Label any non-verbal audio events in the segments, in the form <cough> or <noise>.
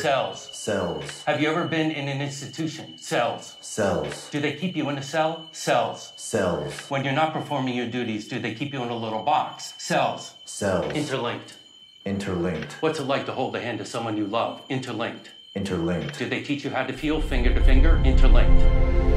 Cells. Cells. Have you ever been in an institution? Cells. Cells. Do they keep you in a cell? Cells. Cells. When you're not performing your duties, do they keep you in a little box? Cells. Cells. Interlinked. Interlinked. What's it like to hold the hand of someone you love? Interlinked. Interlinked. Do they teach you how to feel finger to finger? Interlinked.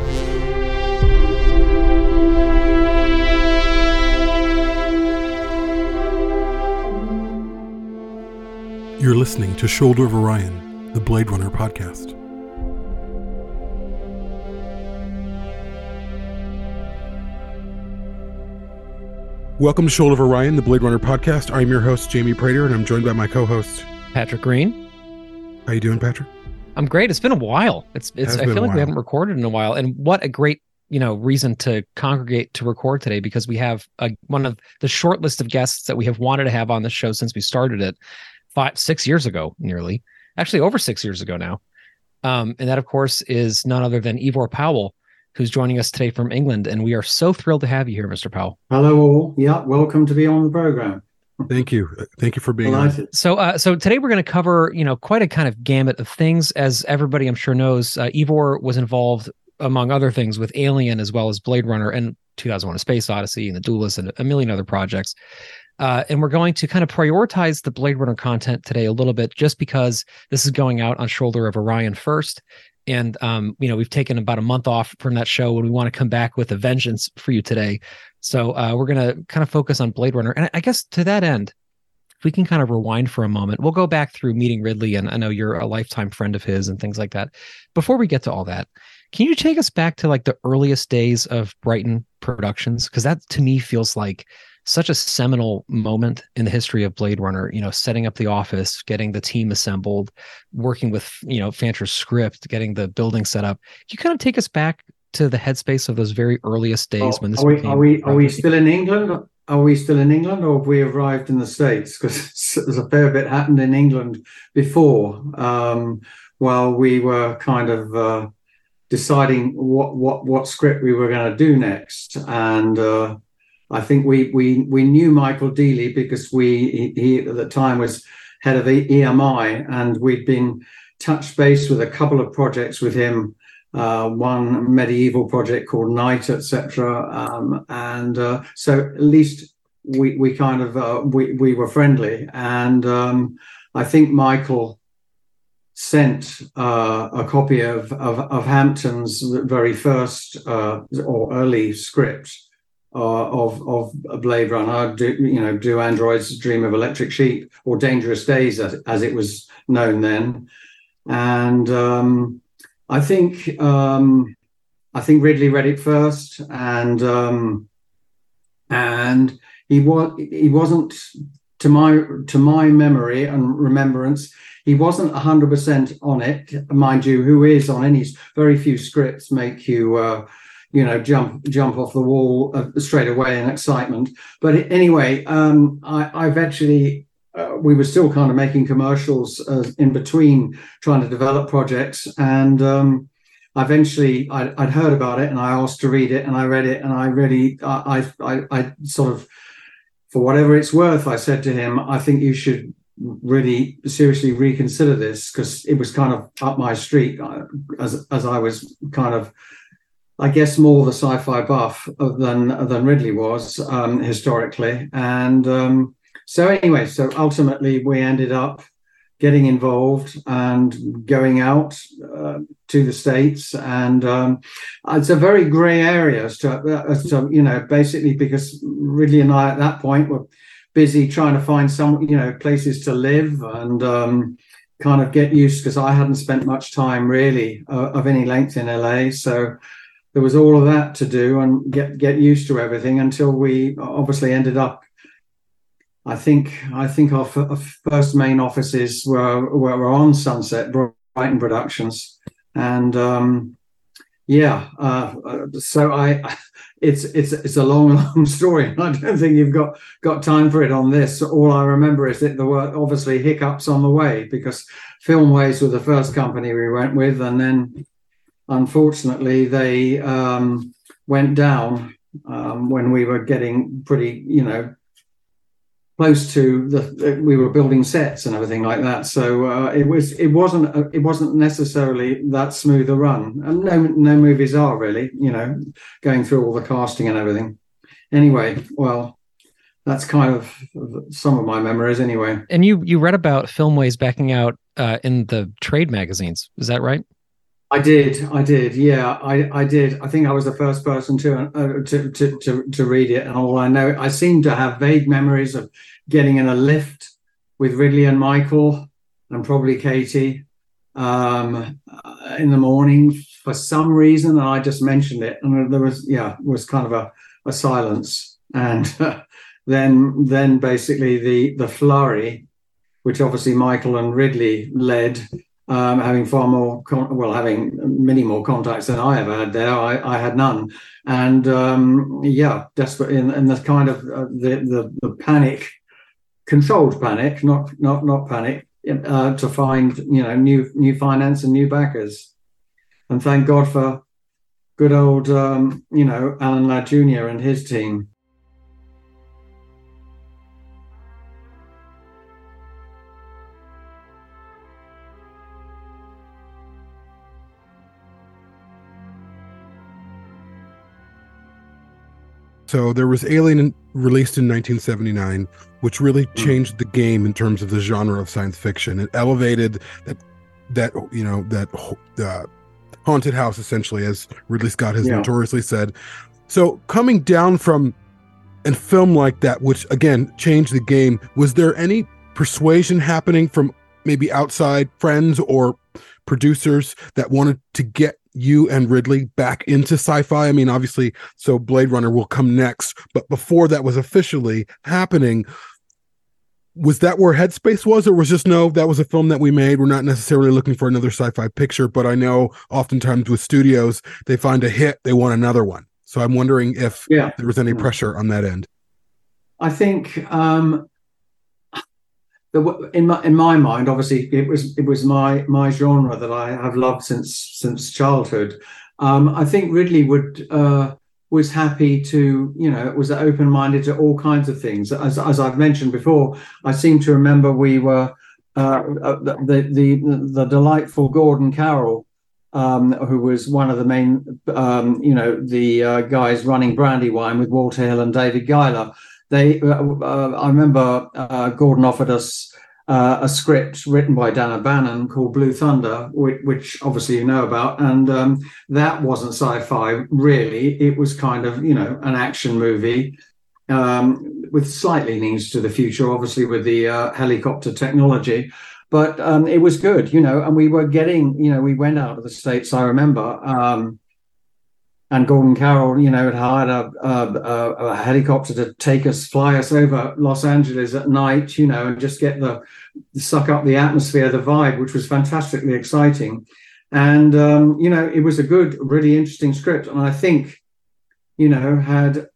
You're listening to Shoulder of Orion, the Blade Runner podcast. Welcome to Shoulder of Orion, the Blade Runner podcast. I'm your host, Jaime Prater, and I'm joined by my co-host. Patrick Green. How you doing, Patrick? I'm great. It's been a while. It's it's. I feel like we haven't recorded in a while, and what a great you know reason to congregate to record today because we have a, one of the short list of guests that we have wanted to have on the show since we started it five six years ago, nearly actually over six years ago now. Um, and that of course is none other than Ivor Powell, who's joining us today from England, and we are so thrilled to have you here, Mr. Powell. Hello, all. Yeah, welcome to be on the program. Thank you. Thank you for being on. So, uh, so today we're going to cover, you know, quite a kind of gamut of things. As everybody I'm sure knows, uh, Ivor was involved, among other things, with Alien as well as Blade Runner and 2001: A Space Odyssey and The Duelist and a million other projects. Uh, and we're going to kind of prioritize the Blade Runner content today a little bit, just because this is going out on Shoulder of Orion first. And um, you know, we've taken about a month off from that show, and we want to come back with a vengeance for you today. So uh, we're going to kind of focus on Blade Runner, and I guess to that end, if we can kind of rewind for a moment, we'll go back through meeting Ridley, and I know you're a lifetime friend of his and things like that. Before we get to all that, can you take us back to like the earliest days of Brighton Productions? Because that to me feels like such a seminal moment in the history of Blade Runner. You know, setting up the office, getting the team assembled, working with you know Fancher's script, getting the building set up. Can you kind of take us back to the headspace of those very earliest days Oh, when this are we became are we are we still in England? Are we still in England, or have we arrived in the States? Because <laughs> there's a fair bit happened in England before, um, while we were kind of uh, deciding what what what script we were going to do next, and. Uh, I think we we we knew Michael Deeley because we he, he at the time was head of EMI, and we'd been touch base with a couple of projects with him. Uh, one medieval project called Knight, etc. Um, and uh, so at least we we kind of uh, we we were friendly, and um, I think Michael sent uh, a copy of, of of Hampton's very first uh, or early script uh, of of Blade Runner, do, you know, do androids dream of electric sheep or Dangerous Days as, as it was known then, and um, I think um, I think Ridley read it first, and um, and he was he wasn't to my to my memory and remembrance he wasn't 100% on it. Mind you who is on any very few scripts make you uh, you know jump jump off the wall uh, straight away in excitement. But anyway um i i've actually uh, we were still kind of making commercials uh, in between trying to develop projects. And um eventually I'd, I'd heard about it and i asked to read it and i read it and i really i i i, I sort of for whatever it's worth i said to him i think you should really seriously reconsider this because it was kind of up my street uh, as as i was kind of I guess more of a sci-fi buff than than Ridley was um, historically, and um, so anyway, so ultimately we ended up getting involved and going out uh, to the states, and um, it's a very grey area as to, as to you know basically because Ridley and I at that point were busy trying to find some you know places to live and. Um, kind of get used because I hadn't spent much time really uh, of any length in LA, so there was all of that to do and get get used to everything until we obviously ended up i think i think our, f- our first main offices were, were on sunset brighton productions. And um yeah uh, so i it's it's it's a long <laughs> long story. <laughs> I don't think you've got got time for it on this. All i remember is that there were obviously hiccups on the way because filmways were the first company we went with and then unfortunately they um, went down um, when we were getting pretty you know close to the we were building sets and everything like that so uh, it was it wasn't a, it wasn't necessarily that smooth a run and no no movies are really you know going through all the casting and everything anyway well that's kind of some of my memories anyway And you you read about Filmways backing out uh, in the trade magazines. Is that right? I did, I did, yeah, I, I did. I think I was the first person to, uh, to to to to read it, and all I know, I seem to have vague memories of getting in a lift with Ridley and Michael, and probably Katie, um, uh, in the morning for some reason, and I just mentioned it, and there was yeah, was kind of a, a silence, and uh, then then basically the the flurry, which obviously Michael and Ridley led um, having far more, con- well, having many more contacts than I ever had there. I, I had none, and um, yeah, desperate in, in the kind of uh, the, the the panic, controlled panic, not not not panic, uh, to find you know new new finance and new backers, and thank God for good old um, you know Alan Ladd Jr. and his team. So there was Alien released in 1979, which really changed the game in terms of the genre of science fiction. It elevated that that you know that uh, haunted house essentially, as Ridley Scott has Yeah. notoriously said. So coming down from a film like that, which again changed the game, was there any persuasion happening from maybe outside friends or producers that wanted to get you and Ridley back into sci-fi? I mean, obviously, so Blade Runner will come next, but before that was officially happening, was that where Headspace was, or was just no, that was a film that we made. We're not necessarily looking for another sci-fi picture, but I know oftentimes with studios, they find a hit, they want another one. So I'm wondering if Yeah, there was any Mm. pressure on that end. I think um, the, in my in my mind, obviously, it was it was my my genre that I have loved since since childhood. Um, I think Ridley would uh, was happy to you know was open minded to all kinds of things. As as I've mentioned before, I seem to remember we were uh, the the the delightful Gordon Carroll. Um, who was one of the main, um, you know, the uh, guys running Brandywine with Walter Hill and David Giler they uh, uh, i remember uh, gordon offered us uh, a script written by dan o'bannon called blue thunder which, which obviously you know about and um, that wasn't sci-fi really. It was kind of you know an action movie um, with slight leanings to the future obviously with the uh, helicopter technology. But um, it was good you know and we were getting you know we went out of the states i remember um, and Gordon Carroll, you know, had hired a, a, a, helicopter to take us, fly us over Los Angeles at night, you know, and just get the suck up the atmosphere, the vibe, which was fantastically exciting. And um, you know, it was a good, really interesting script. And I think, you know, had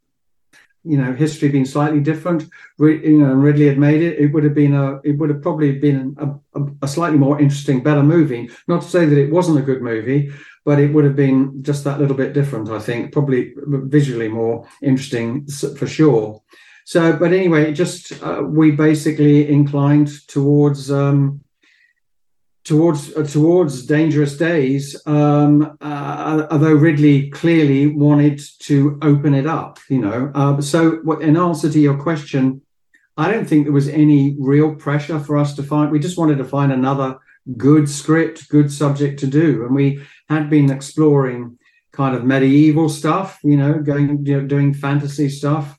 you know history been slightly different, you know, and Ridley had made it, it would have been a, it would have probably been a, a, a slightly more interesting, better movie. Not to say that it wasn't a good movie, but it would have been just that little bit different, I think, probably visually more interesting for sure. So, but anyway, just uh, we basically inclined towards um, towards uh, towards Dangerous Days, um, uh, although Ridley clearly wanted to open it up, you know. Uh, so, what, in answer to your question, I don't think there was any real pressure for us to find. We just wanted to find another good script, good subject to do, and we had been exploring kind of medieval stuff, you know, going you know, doing fantasy stuff.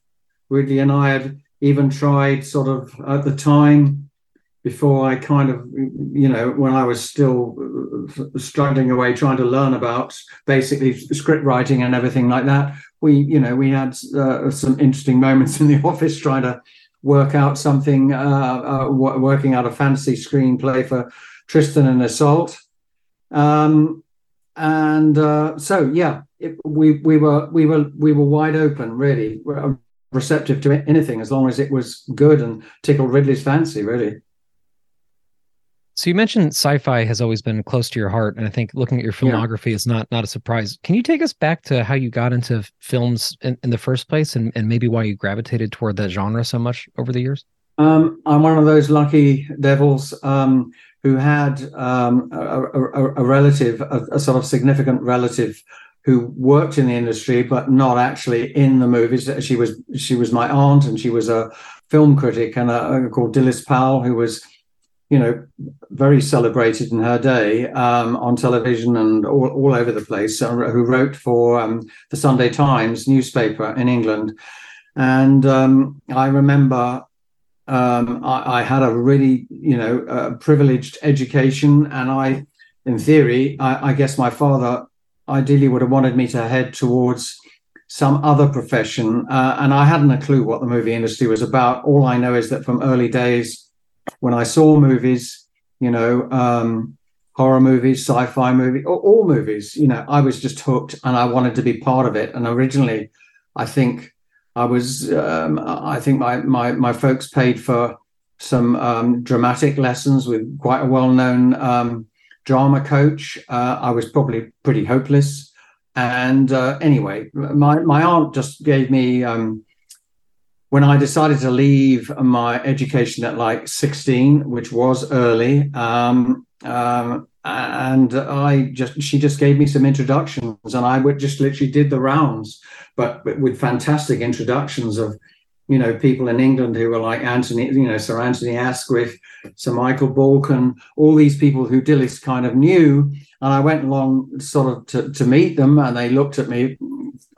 Ridley and I had even tried sort of at the time before I kind of, you know, when I was still struggling away trying to learn about basically script writing and everything like that. We, you know, we had uh, some interesting moments in the <laughs> office trying to work out something, uh, uh, working out a fantasy screenplay for Tristan and Isolde. Um, and uh, so yeah it, we we were we were we were wide open really we're receptive to anything as long as it was good and tickled ridley's fancy really. So you mentioned sci-fi has always been close to your heart and i think looking at your filmography yeah. is not not a surprise. Can you take us back to how you got into films in, in the first place and, and maybe why you gravitated toward that genre so much over the years? Um, I'm one of those lucky devils. Um, who had um, a, a, a, relative, a, a, sort of significant relative, who worked in the industry but not actually in the movies. She was she was my aunt, and she was a film critic, and a, called Dilys Powell, who was, you know, very celebrated in her day um, on television and all, all over the place. Uh, who wrote for um, the Sunday Times newspaper in England, and um, I remember um, I, I, had a really, you know, uh, privileged education, and I, in theory, I, I, guess my father ideally would have wanted me to head towards some other profession, uh, and I hadn't a clue what the movie industry was about. All I know is that from early days, when I saw movies, you know, um, horror movies, sci-fi movie, all, all movies, you know, I was just hooked, and I wanted to be part of it. And originally, I think I was, um, I think my, my, my folks paid for some um, dramatic lessons with quite a well known um, drama coach. Uh, I was probably pretty hopeless. And uh, anyway, my, my aunt just gave me, um, when I decided to leave my education at like 16, which was early, um, um, and I just she just gave me some introductions, and I would just literally did the rounds, but with fantastic introductions of you know people in England who were like Anthony, you know Sir Anthony Asquith, Sir Michael Balcon, all these people who Dilys kind of knew, and I went along sort of to, to meet them, and they looked at me.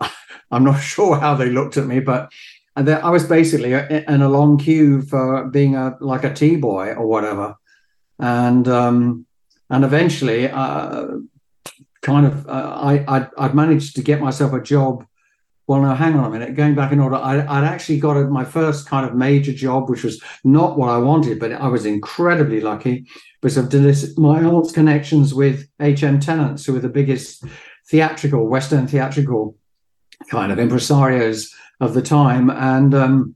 <laughs> I'm not <laughs> sure how they looked at me, but I was basically in a long queue for being a like a tea boy or whatever, and um, and eventually, uh, kind of, uh, I I'd, I'd, managed to get myself a job. Well, now hang on a minute. Going back in order, I, would actually got a, my first kind of major job, which was not what I wanted, but I was incredibly lucky because of my aunt's connections with H.M. Tennents, who were the biggest theatrical, Western theatrical kind of impresarios of the time, and um,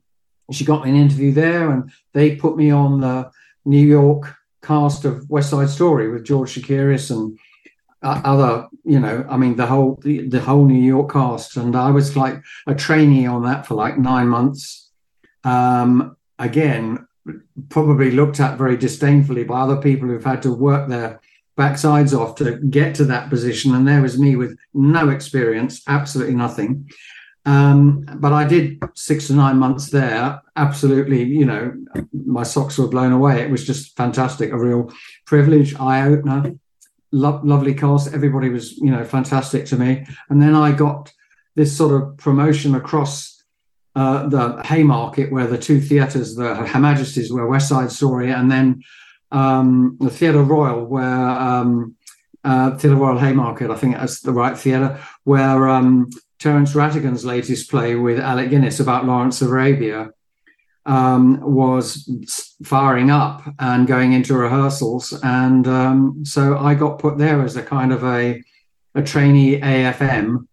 she got me an interview there, and they put me on the New York cast of West Side Story with George Chakiris and uh, other, you know, I mean the whole the, the, whole New York cast, and I was like a trainee on that for like nine months. Um, again, probably looked at very disdainfully by other people who've had to work their backsides off to get to that position, and there was me with no experience, absolutely nothing. Um, but I did six to nine months there. Absolutely, you know, my socks were blown away. It was just fantastic, a real privilege, eye opener. Lo- lovely cast. Everybody was, you know, fantastic to me. And then I got this sort of promotion across uh, the Haymarket, where the two theatres, the Her Majesty's, were West Side Story, and then um, the Theatre Royal, where um, uh, Theatre Royal Haymarket, I think that's the right theatre, where um, Terence Rattigan's latest play with Alec Guinness about Lawrence of Arabia um, was firing up and going into rehearsals. And um, so I got put there as a kind of a, a trainee AFM.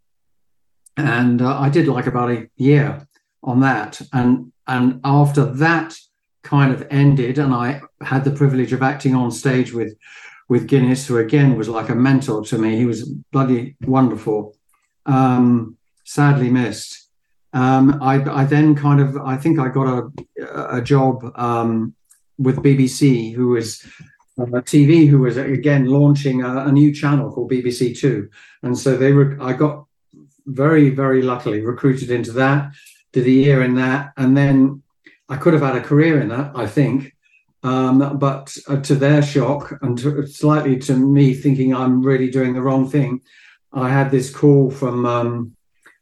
And uh, I did like about a year on that. And, and after that kind of ended, and I had the privilege of acting on stage with, with Guinness, who again was like a mentor to me. He was bloody wonderful um, sadly missed. Um, I, I, then kind of, I think I got a, a job um, with BBC, who was uh, TV, who was again launching a, a, new channel called BBC Two, and so they were. I got very, very luckily recruited into that. Did a year in that, and then I could have had a career in that, I think. Um, but uh, to their shock, and to, slightly to me thinking I'm really doing the wrong thing, I had this call from um,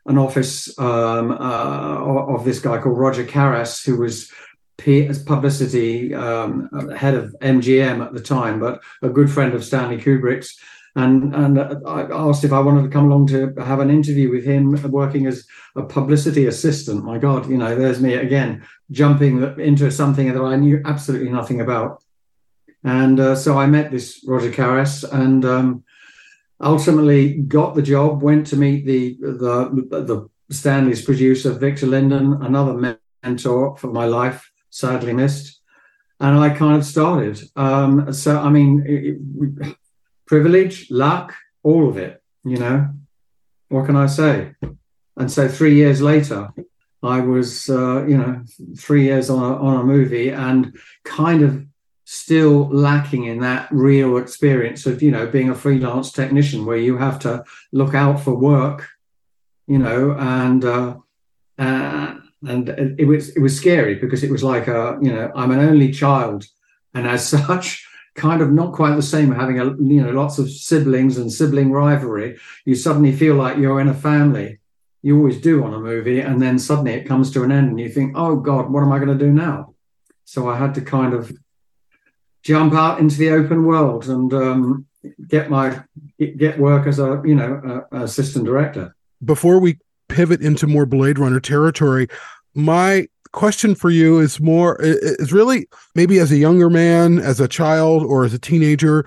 an office um, uh, of this guy called Roger Caras, who was publicity um, head of MGM at the time, but a good friend of Stanley Kubrick's. And and I asked if I wanted to come along to have an interview with him, working as a publicity assistant. My God, you know, there's me again jumping into something that I knew absolutely nothing about. And uh, so I met this Roger Caras, and um, ultimately got the job, went to meet the the the Stanley's producer, Victor Lyndon, another mentor for my life, sadly missed. And I kind of started. Um, so, I mean, it, it, privilege, luck, all of it, you know. What can I say? And so, three years later, I was, uh, you know, three years on a, on a movie and kind of still lacking in that real experience of, you know, being a freelance technician where you have to look out for work, you know, and uh, uh, and it was it was scary because it was like a, you know, I'm an only child, and as <laughs> such kind of not quite the same having a you know lots of siblings and sibling rivalry. You suddenly feel like you're in a family. You always do on a movie and then suddenly it comes to an end and you think oh god what am i going to do now? So i had to kind of jump out into the open world and um, get my get work as a you know a, a assistant director. Before we pivot into more blade runner territory my question for you is more is really maybe as a younger man as a child or as a teenager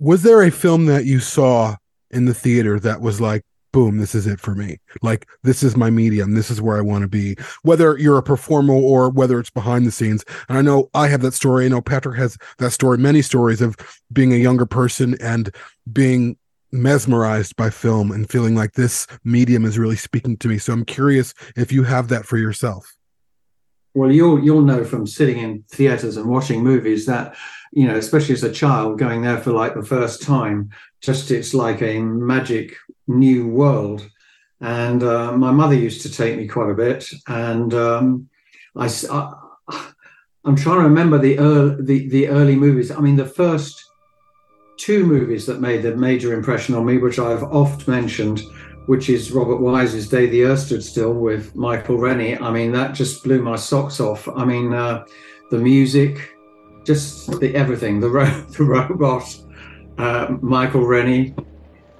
was there a film that you saw in the theater that was like boom, this is it for me. Like, this is my medium. This is where I want to be, whether you're a performer or whether it's behind the scenes. And I know I have that story. I know Patrick has that story, many stories of being a younger person and being mesmerized by film and feeling like this medium is really speaking to me. So I'm curious if you have that for yourself. Well, you'll you'll know from sitting in theaters and watching movies that you know, especially as a child going there for like the first time, just it's like a magic new world. And uh, my mother used to take me quite a bit, and um, I, I am trying to remember the early the, the early movies. I mean, the first two movies that made a major impression on me, which I've oft mentioned, which is Robert Wise's Day the Earth Stood Still with Michael Rennie. I mean, that just blew my socks off. I mean, uh, the music, just the everything, the, ro- <laughs> the robot, uh, Michael Rennie,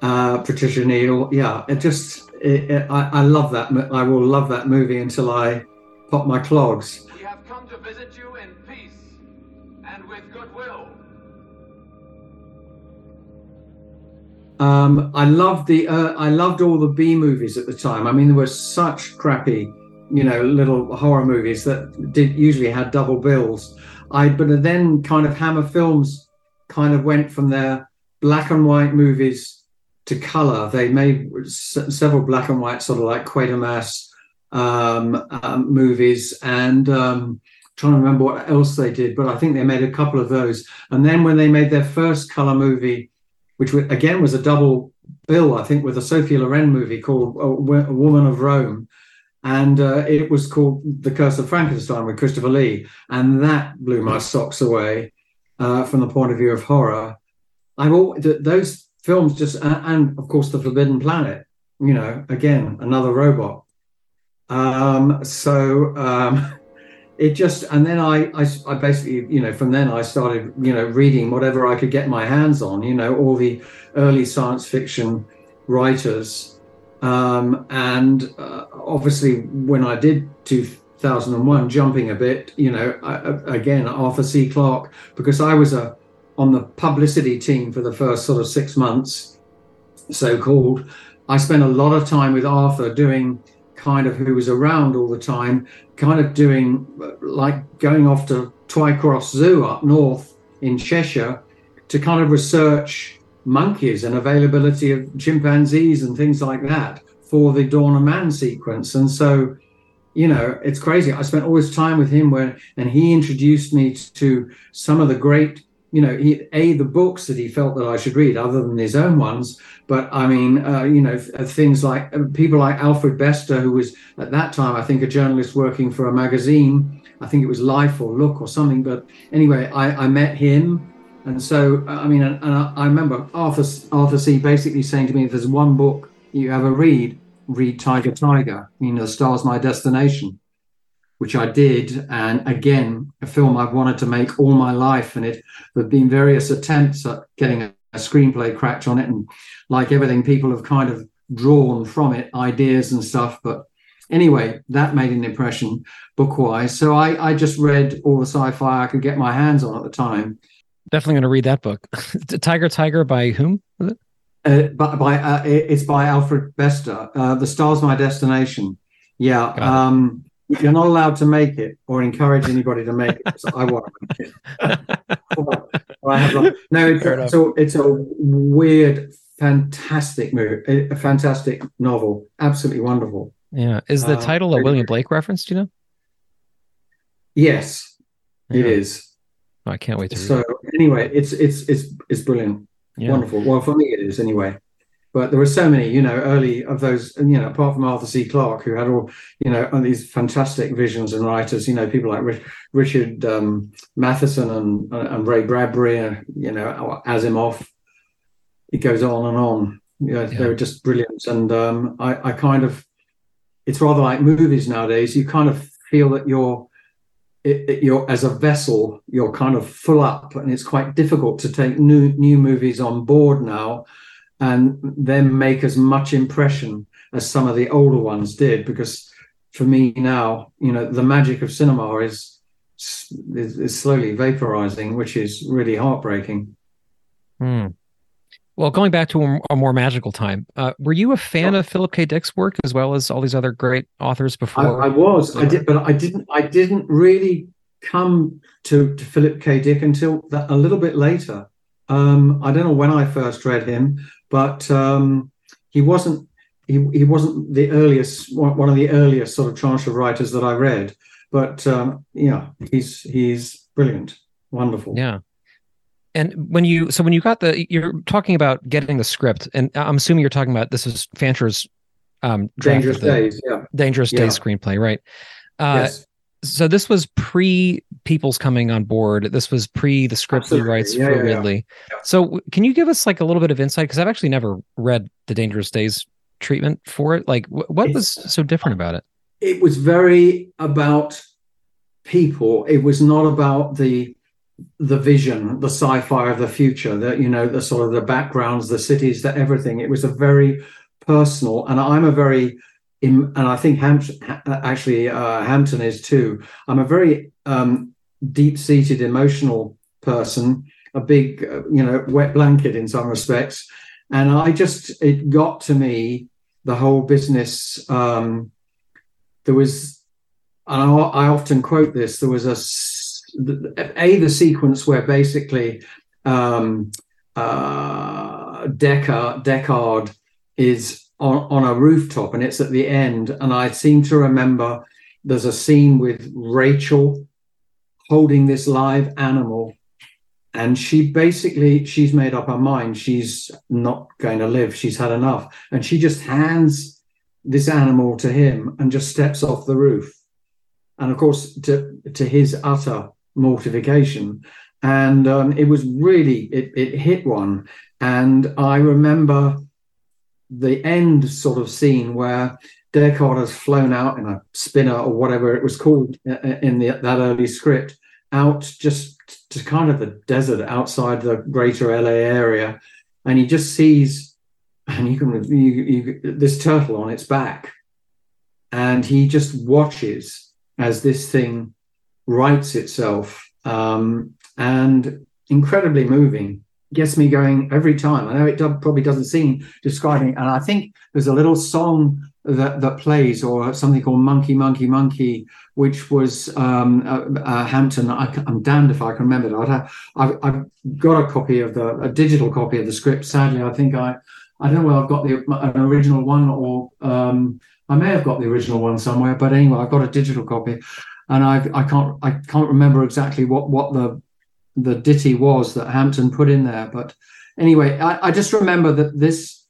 uh, Patricia Neal. Yeah, it just it, it, I, I love that. I will love that movie until I pop my clogs. We have come to visit you in peace and with goodwill. Um, I loved the uh, I loved all the B movies at the time. I mean, there were such crappy, you know, little horror movies that did usually had double bills. I but then kind of Hammer Films kind of went from their black and white movies to color. They made s- several black and white, sort of like Quatermass um, um, movies, and um, trying to remember what else they did, but I think they made a couple of those. And then when they made their first color movie, which again was a double bill, I think, with a Sophie Loren movie called A Woman of Rome. And uh, it was called The Curse of Frankenstein with Christopher Lee. And that blew my socks away uh, from the point of view of horror. I've all, those films just and of course the forbidden planet you know again another robot. Um so um <laughs> it just and then I, I i basically you know from then i started you know reading whatever i could get my hands on you know all the early science fiction writers. Um and uh, obviously when i did 2001 jumping a bit you know I, again arthur c. Clarke because i was a on the publicity team for the first sort of six months, so called. I spent a lot of time with Arthur doing kind of who was around all the time, kind of doing like going off to Twycross Zoo up north in Cheshire to kind of research monkeys and availability of chimpanzees and things like that for the Dawn of Man sequence. And so, you know, it's crazy. I spent all this time with him where, and he introduced me to some of the great you know, he, a the books that he felt that I should read, other than his own ones. But I mean, uh, you know, uh, things like uh, people like Alfred Bester, who was at that time, I think, a journalist working for a magazine. I think it was Life or Look or something. But anyway, I, I met him, and so I mean, and, and I, I remember Arthur Arthur C. basically saying to me, "If there's one book you ever read, read Tiger Tiger. You know, the star's my destination." Which I did. And again, a film I've wanted to make all my life. And it there have been various attempts at getting a, a screenplay cracked on it. And like everything, people have kind of drawn from it ideas and stuff. But anyway, that made an impression book wise. So I, I just read all the sci fi I could get my hands on at the time. Definitely going to read that book. <laughs> Tiger Tiger by whom? Uh, by, by uh, it's by Alfred Bester. Uh, the Star's My Destination. Yeah. Um, you're not allowed to make it or encourage anybody to make it. So I want to make it. <laughs> I have like, no, it's, so it's a weird, fantastic movie, a fantastic novel, absolutely wonderful. Yeah. Is the Uh, title a William. Blake reference? Do you know? Yes, it Yeah. is. Oh, I can't wait to. So it. anyway, it's it's it's it's brilliant. Yeah. Wonderful. Well, for me, it is anyway. But there were so many, you know, early of those, you know, apart from Arthur C. Clarke, who had all, you know, all these fantastic visions and writers, you know, people like Rich, Richard um, Matheson and and Ray Bradbury, and you know, Asimov. It goes on and on. You know, Yeah. they were just brilliant, and um, I, I kind of, it's rather like movies nowadays. You kind of feel that you're it, it- you're as a vessel you're kind of full up and it's quite difficult to take new new movies on board now and then make as much impression as some of the older ones did because for me now you know the magic of cinema is is, is slowly vaporizing which is really heartbreaking Hmm. Well, going back to a, a more magical time, uh, were you a fan of Philip K. Dick's work as well as all these other great authors I, before? I was i did but i didn't i didn't really come to, to philip k dick until that, a little bit later um i don't know when i first read him but um he wasn't he, he wasn't the earliest one, of the earliest sort of tranche of writers that i read but um yeah he's he's brilliant wonderful Yeah. And when you so when you got the you're talking about getting the script, and I'm assuming you're talking about this is Fancher's um dangerous days yeah Dangerous Yeah. Days screenplay, right? Uh yes so this was pre Peoples coming on board. This was pre the script he writes Yeah, for yeah. Ridley. Yeah. So can you give us like a little bit of insight? Because I've actually never read the Dangerous Days treatment for it. Like wh- what was so different about it? it was very about people it was not about the the vision the sci-fi of the future that you know the sort of the backgrounds the cities the everything it was a very personal and i'm a very and i think Hampton, actually uh, hampton is too. I'm a very um, deep-seated emotional person a big uh, you know wet blanket in some respects. And i just it got to me the whole business um, there was and I, I often quote this there was a a the sequence where basically um uh Deckard Deckard is on, on a rooftop and it's at the end. And I seem to remember there's a scene with Rachael holding this live animal. And she basically she's made up her mind. She's not going to live. She's had enough. And she just hands this animal to him and just steps off the roof. And of course to to his utter mortification. And um, it was really it, it hit one. And i remember the end sort of scene where Deckard has flown out in a spinner or whatever it was called uh, in the, that early script out just to kind of the desert outside the greater LA area. And he just sees and you can you, you this turtle on its back. And he just watches as this thing rights itself um, and incredibly moving gets me going every time. I know it probably doesn't seem describing and i think there's a little song that that plays or something called monkey monkey monkey which was um, uh, uh, hampton I, am damned if i can remember that. I've, I've, I've got a copy of the a digital copy of the script. Sadly i think i i don't know whether i've got the an original one or um, i may have got the original one somewhere but anyway i've got a digital copy and I I can't I can't remember exactly what what the the ditty was that Hampton put in there, but anyway, I, I just remember that this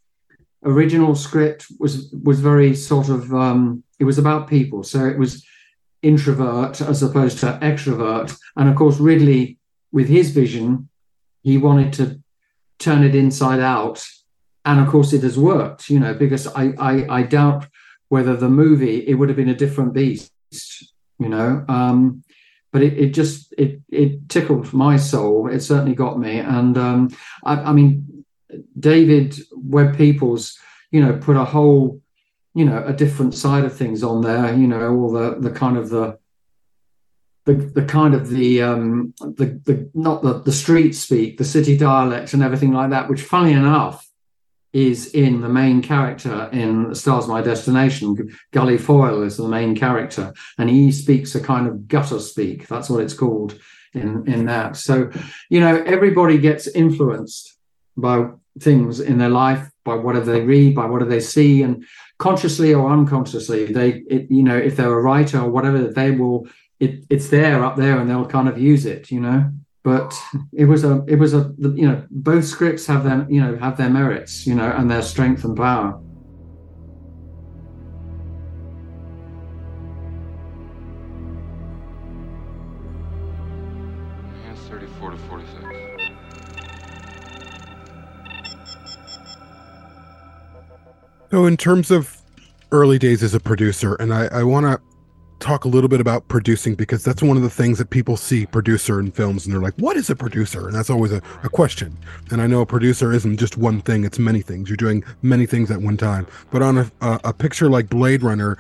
original script was was very sort of um, it was about people, so it was introvert as opposed to extrovert, and of course Ridley with his vision, he wanted to turn it inside out, and of course it has worked, you know, because I I, I doubt whether the movie it would have been a different beast you know. Um but it, it just it it tickled my soul. It certainly got me. And um I, I mean david webb peoples you know put a whole you know a different side of things on there you know all the the kind of the the, the kind of the um the the not the the street speak the city dialect and everything like that which funny enough is in the main character in Stars My Destination. Gully Foyle is the main character, and he speaks a kind of gutter speak. That's what it's called in in that. So, you know, everybody gets influenced by things in their life, by whatever they read, by whatever they see, and consciously or unconsciously, they, it, you know, if they're a writer or whatever, they will, it, it's there up there and they'll kind of use it, you know. But it was a, it was a, you know, both scripts have them, you know, have their merits, you know, and their strength and power. Hands 34 to 46. So, in terms of early days as a producer, and I, I want to talk a little bit about producing because that's one of the things that people see producer in films and they're like, what is a producer? And that's always a, a question. And I know a producer isn't just one thing, it's many things. You're doing many things at one time. But on a, a, a picture like Blade Runner,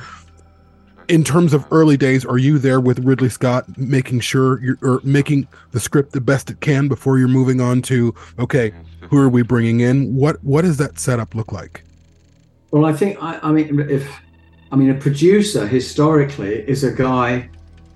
in terms of early days, are you there with Ridley Scott making sure you're or making the script the best it can before you're moving on to, okay, who are we bringing in? What What does that setup look like? Well, I think I, I mean if I mean a producer historically is a guy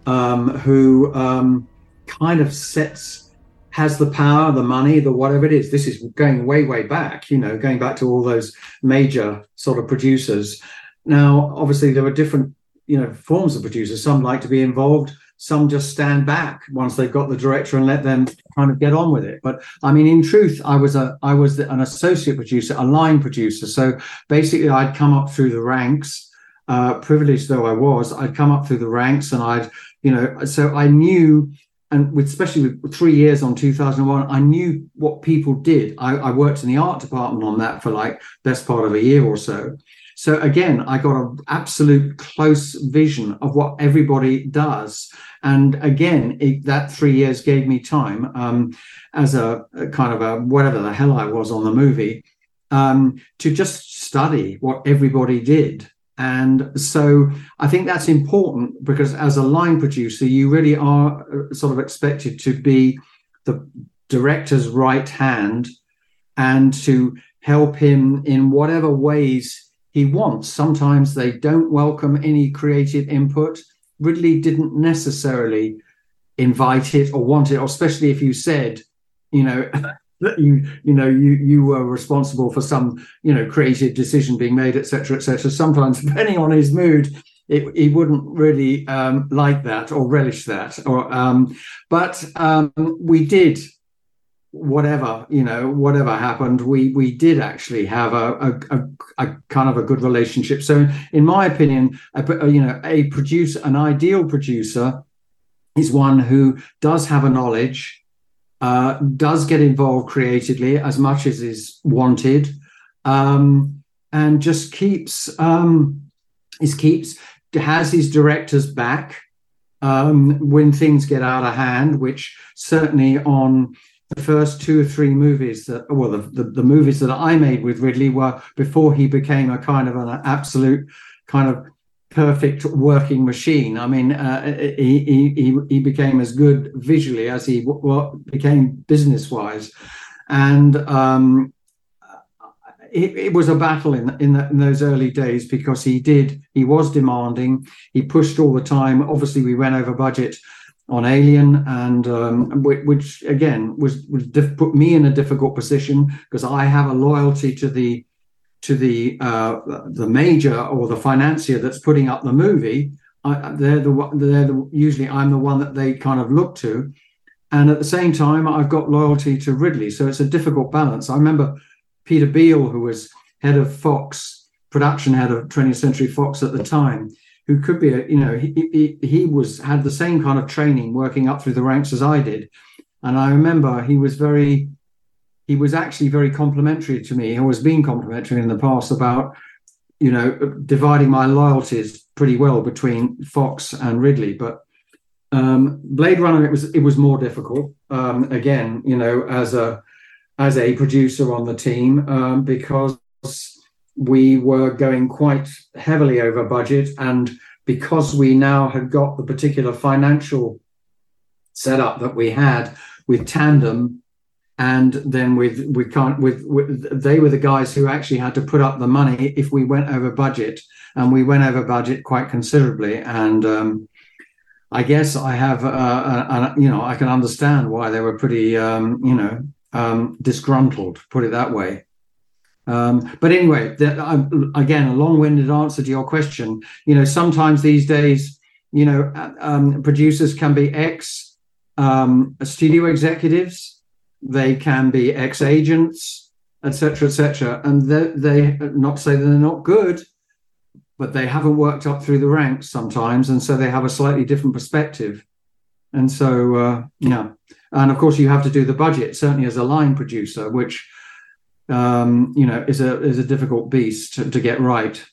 um, who um, kind of sets has the power, the money, the whatever it is. This is going way way back, you know, going back to all those major sort of producers. Now, obviously, there are different you know forms of producers. Some like to be involved. Some just stand back once they've got the director and let them kind of get on with it. But I mean, in truth, I was a I was an associate producer, a line producer. So basically, I'd come up through the ranks, uh, privileged though I was. I'd come up through the ranks, and I'd you know, so I knew. And with, especially with three years on 2001, I knew what people did. I, I worked in the art department on that for like best part of a year or so. So again, I got an absolute close vision of what everybody does. And again, it, that three years gave me time um, as a, a, kind of a whatever the hell I was on the movie um, to just study what everybody did. And so I think that's important because as a line producer, you really are uh, sort of expected to be the director's right hand and to help him in whatever ways he wants. Sometimes they don't welcome any creative input. Ridley didn't necessarily invite it or want it, especially if you said, you know, <laughs> that you you know you you were responsible for some you know creative decision being made, etc., etc. Sometimes, <laughs> depending on his mood, it, he wouldn't really um, like that or relish that. Or um, but um, we did whatever you know whatever happened we we did actually have a, a, a, a kind of a good relationship so in my opinion a, you know a producer an ideal producer is one who does have a knowledge uh, does get involved creatively as much as is wanted um, and just keeps um, is keeps has his directors back um, when things get out of hand which certainly on the first two or three movies that well the, the, the, movies that i made with ridley were before he became a kind of an absolute kind of perfect working machine. I mean uh, he, he he became as good visually as he w- became business wise and um, it, it, was a battle in in, the, in, those early days because he did he was demanding. He pushed all the time. Obviously we went over budget on Alien, and um, which again was, was diff- put me in a difficult position because I have a loyalty to the to the uh, the major or the financier that's putting up the movie. I, they're the they're the, usually I'm the one that they kind of look to, and at the same time I've got loyalty to Ridley, so it's a difficult balance. I remember Peter Beale, who was head of Fox production head of 20th Century Fox at the time who could be a, you know he, he, he was had the same kind of training working up through the ranks as I did and I remember he was very he was actually very complimentary to me he was being complimentary in the past about you know dividing my loyalties pretty well between Fox and Ridley but um, Blade Runner it was it was more difficult um, again you know as a as a producer on the team um, because we were going quite heavily over budget. And because we now had got the particular financial setup that we had with Tandem, and then with we can't with, with they were the guys who actually had to put up the money if we went over budget, and we went over budget quite considerably. And um, I guess I have, uh, a, a, you know, I can understand why they were pretty, um, you know, um, disgruntled, put it that way. Um, but anyway, that, I'm, again, a long-winded answer to your question. You know, sometimes these days, you know, uh, um, producers can be ex um, studio executives, they can be ex agents, etc., etc., and they, they not say that they're not good, but they haven't worked up through the ranks sometimes, and so they have a slightly different perspective. And so, uh, yeah, and of course, you have to do the budget. Certainly, as a line producer, which um, you know is a is a difficult beast to, to get right.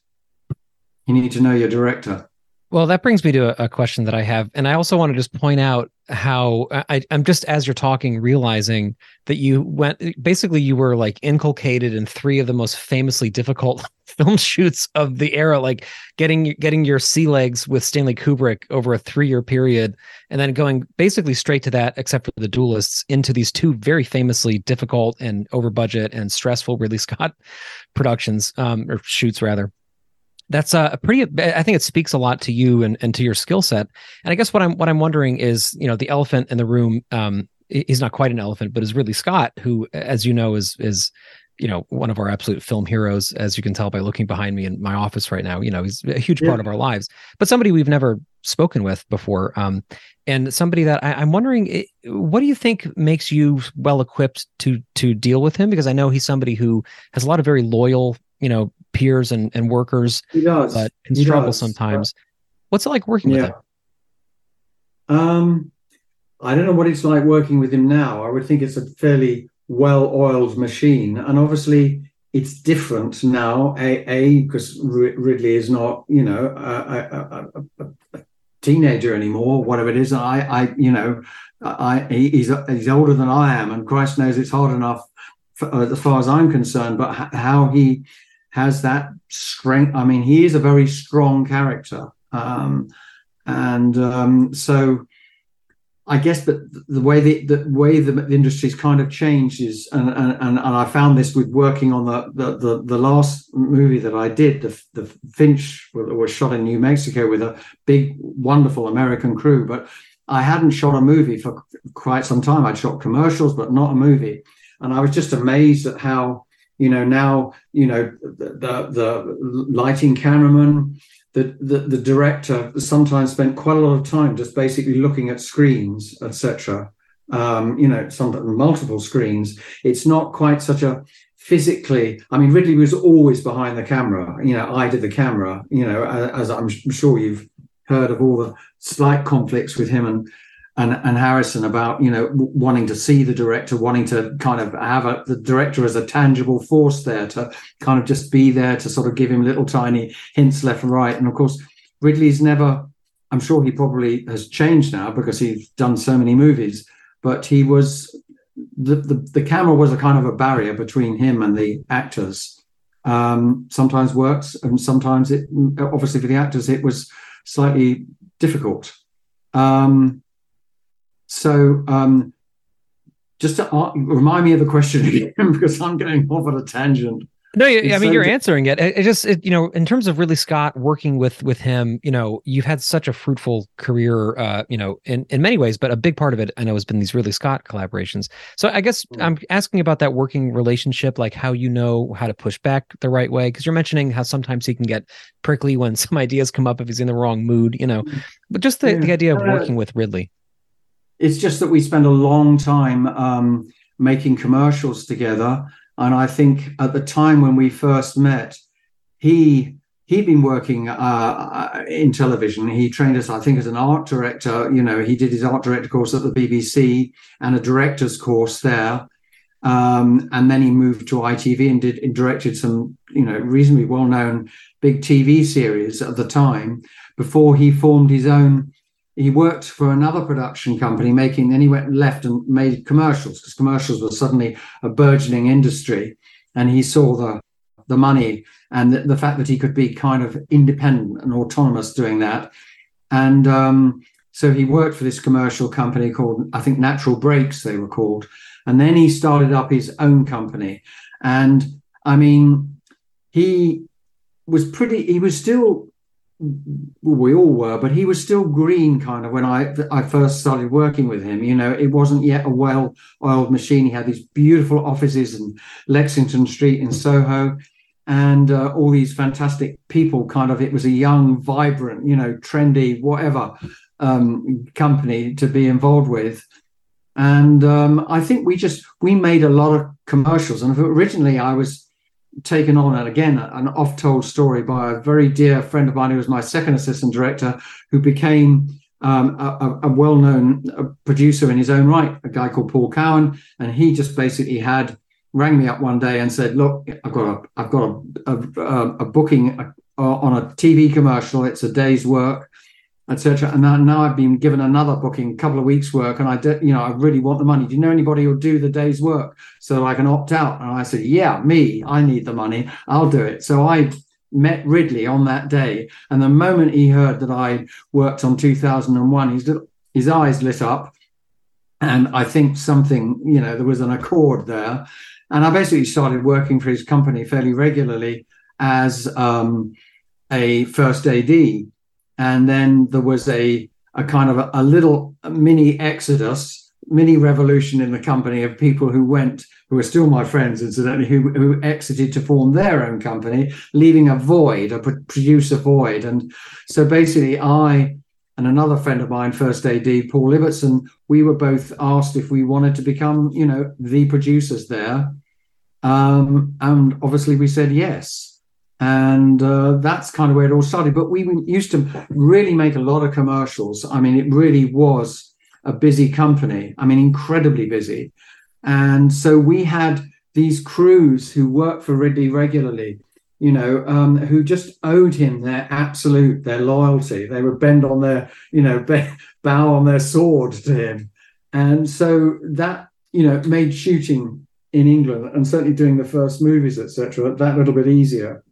You need to know your director. Well, that brings me to a, a, question that I have, and I also want to just point out how I, am just as you're talking realizing that you went basically you were like inculcated in three of the most famously difficult <laughs> film shoots of the era, like getting getting your sea legs with Stanley Kubrick over a three year period, and then going basically straight to that, except for the Duellists, into these two very famously difficult and over budget and stressful Ridley Scott <laughs> productions um, or shoots rather that's a pretty i think it speaks a lot to you and, and to your skill set. And i guess what i'm what i'm wondering is you know the elephant in the room um he's not quite an elephant but is ridley scott who as you know is is you know one of our absolute film heroes as you can tell by looking behind me in my office right now. You know he's a huge yeah. part of our lives but somebody we've never spoken with before um and somebody that I, am wondering what do you think makes you well equipped to to deal with him? Because i know he's somebody who has a lot of very loyal you know peers and, and workers he does. but can he struggle does. sometimes what's it like working yeah. with him um i don't know what it's like working with him now i would think it's a fairly well-oiled machine and obviously it's different now a a because ridley is not you know a, a, a, teenager anymore whatever it is i i you know i he's he's older than i am and christ knows it's hard enough for, as far as i'm concerned but how he has that strength. I mean, he is a very strong character. Um, and um, so I guess, but the way the, the way the, the industry's kind of changed is, and, and, and I found this with working on the, the, the, the last movie that I did, the, the Finch was shot in New Mexico with a big, wonderful American crew, but I hadn't shot a movie for quite some time. I'd shot commercials, but not a movie. And I was just amazed at how you know now you know the the, lighting cameraman the, the, the director sometimes spent quite a lot of time just basically looking at screens etc um, you know some multiple screens. It's not quite such a physically i mean ridley was always behind the camera you know eye to the camera you know as i'm sure you've heard of all the slight conflicts with him and and, and Harrison about you know wanting to see the director, wanting to kind of have a, the director as a tangible force there to kind of just be there to sort of give him little tiny hints left and right. And of course, Ridley's never. I'm sure he probably has changed now because he's done so many movies. But he was the the, the camera was a kind of a barrier between him and the actors. Um, sometimes works, and sometimes it obviously for the actors it was slightly difficult. Um, so um, just to uh, remind me of the question <laughs> again, because I'm going off on a tangent. No, I mean so you're answering it. It, just, it, you know, in terms of Ridley Scott working with with him, you know, you've had such a fruitful career, uh, you know, in in many ways. But a big part of it, I know, has been these Ridley Scott collaborations. So I guess mm. I'm asking about that working relationship, like how you know how to push back the right way, because you're mentioning how sometimes he can get prickly when <laughs> some ideas come up if he's in the wrong mood, you know. Mm. But just the, yeah. the idea of working with Ridley. It's just that we spend a long time um, making commercials together. And I think at the time when we first met, he he'd been working uh, in television. He trained us, I think, as an art director. You know, he did his art director course at the BBC and a director's course there. Um, and then he moved to ITV and did and directed some, you know, reasonably well-known big TV series at the time before he formed his own he worked for another production company making then he went left and made commercials because commercials were suddenly a burgeoning industry. And he saw the the money and the, the fact that he could be kind of independent and autonomous doing that. And um, so he worked for this commercial company called i think natural breaks they were called. And then he started up his own company. And i mean he was pretty he was still we all were, but he was still green kind of when I I first started working with him. You know, it wasn't yet a well-oiled machine. He had these beautiful offices in Lexington Street in Soho, and uh, all these fantastic people. Kind of, it was a young, vibrant, you know, trendy, whatever um, company to be involved with. And um, I think we just we made a lot of commercials. And originally, I was taken on, and again, an oft-told story by a very dear friend of mine who was my second assistant director, who became um, a, a, well-known uh, producer in his own right, a guy called Paul Cowan, and he just basically had rang me up one day and said, "Look, I've got a I've got a, a, a booking uh, on a TV commercial. It's a day's work." Etc. And now, I've been given another booking, a couple of weeks' work, and I, de- you know, I really want the money. Do you know anybody who'll do the day's work so I can opt out? And I said, Yeah, me. I need the money. I'll do it. So I met Ridley on that day, and the moment he heard that I worked on 2001, his his eyes lit up, and I think something, you know, there was an accord there, and I basically started working for his company fairly regularly as um, a first AD and then there was a a kind of a, a little mini exodus, mini revolution in the company of people who went, who are still my friends, incidentally, who who exited to form their own company, leaving a void, a producer void, and so basically I and another friend of mine, first AD, Paul Ibbotson, we were both asked if we wanted to become, you know, the producers there. Um, and obviously we said yes and uh, that's kind of where it all started. But we used to really make a lot of commercials. I mean, it really was a busy company. I mean, incredibly busy. And so we had these crews who worked for Ridley regularly, you know, um, who just owed him their absolute, their loyalty. They would bend on their, you know, <laughs> bow on their sword to him. And so that, you know, made shooting in England and certainly doing the first movies, etc., that little bit easier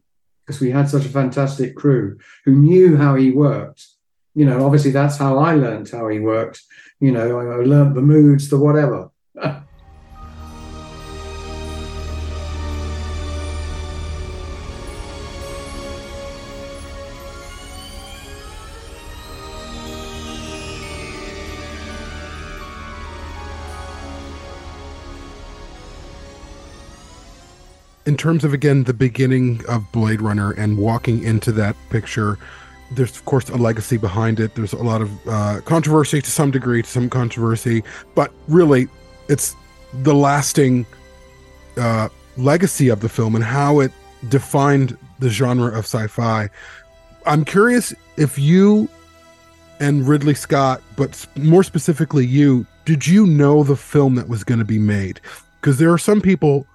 because we had such a fantastic crew who knew how he worked. You know, obviously that's how I learned how he worked. You know, I learned the moods, the whatever. In terms of again the beginning of Blade Runner and walking into that picture, there's of course a legacy behind it. There's a lot of uh, controversy to some degree, to some controversy, but really, it's the lasting uh, legacy of the film and how it defined the genre of sci-fi. I'm curious if you and Ridley Scott, but more specifically you, did you know the film that was going to be made? Because there are some people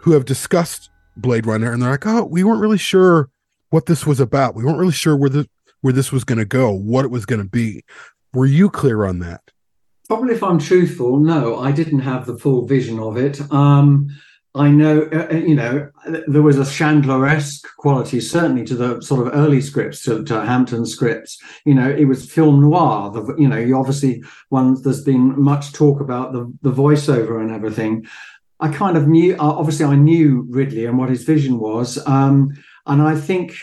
who have discussed Blade Runner and they're like, oh, we weren't really sure what this was about. We weren't really sure where the where this was going to go, what it was going to be. Were you clear on that? Probably, if I'm truthful, no, I didn't have the full vision of it. Um, I know, uh, uh you know, there was a Chandler-esque quality, certainly to the sort of early scripts, to, to Hampton scripts. You know, it was film noir. The, you know, you obviously one. There's been much talk about the the voiceover and everything. I kind of knew, uh, obviously, I knew Ridley and what his vision was, um, and I think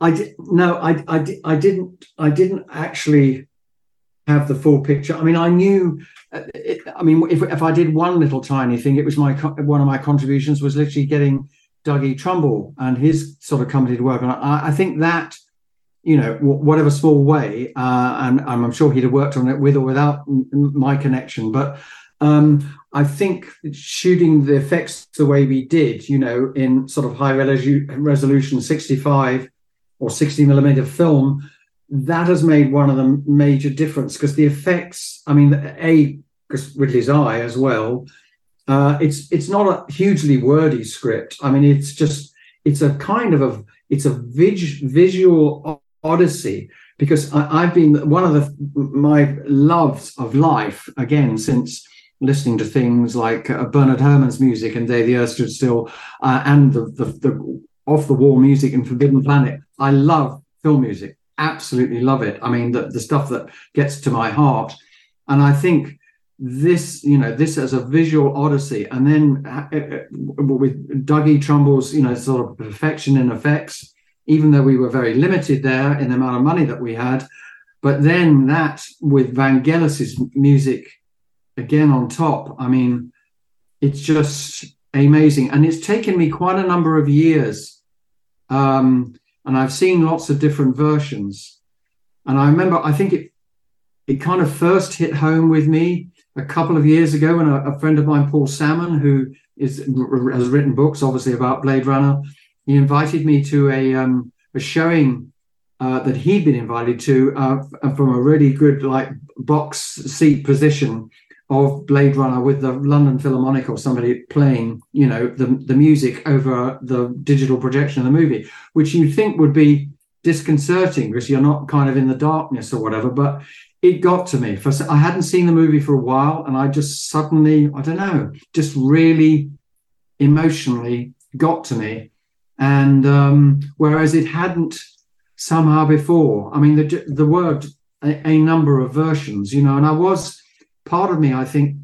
I did. No, I, I, I didn't. I didn't actually have the full picture. I mean, I knew. Uh, it, I mean, if if I did one little tiny thing, it was my one of my contributions was literally getting Dougie Trumbull and his sort of company to work on. I, I think that you know, whatever small way, uh, and, and, I'm sure he'd have worked on it with or without my connection. But um, I think shooting the effects the way we did, you know, in sort of high resolution 65 or 60 millimeter film, that has made one of the major difference because the effects, I mean, a because Ridley's eye as well, uh, it's it's not a hugely wordy script. I mean, it's just it's a kind of a it's a vis- visual odyssey because I, have been one of the my loves of life again since listening to things like uh, Bernard Herrmann's music and Day the Earth Stood Still uh, and the, the, the off the wall music in Forbidden Planet. I love film music, absolutely love it. I mean, the, the stuff that gets to my heart. And I think this, you know, this as a visual odyssey, and then uh, uh with Dougie Trumbull's, you know, sort of perfection in effects, even though we were very limited there in the amount of money that we had. But then that with Vangelis's music again on top, I mean, it's just amazing. And it's taken me quite a number of years. Um, and I've seen lots of different versions. And I remember, I think it it kind of first hit home with me a couple of years ago when a, a friend of mine, Paul Sammon, who is has written books obviously about Blade Runner, he invited me to a um, a showing uh, that he'd been invited to uh, from a really good like box seat position of Blade Runner with the London Philharmonic or somebody playing, you know, the the music over the digital projection of the movie, which you'd think would be disconcerting because you're not kind of in the darkness or whatever. But it got to me. For I hadn't seen the movie for a while, and I just suddenly, I don't know, just really emotionally got to me. And um, whereas it hadn't somehow before, I mean, the the word a, a number of versions, you know, and I was part of me, I think,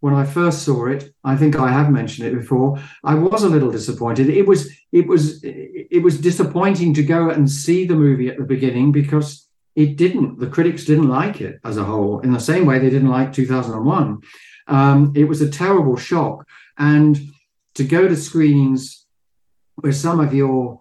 when I first saw it, I think I have mentioned it before. I was a little disappointed. It was it was it was disappointing to go and see the movie at the beginning because it didn't. The critics didn't like it as a whole. In the same way, they didn't like 2001. Um, it was a terrible shock, and to go to screenings where some of your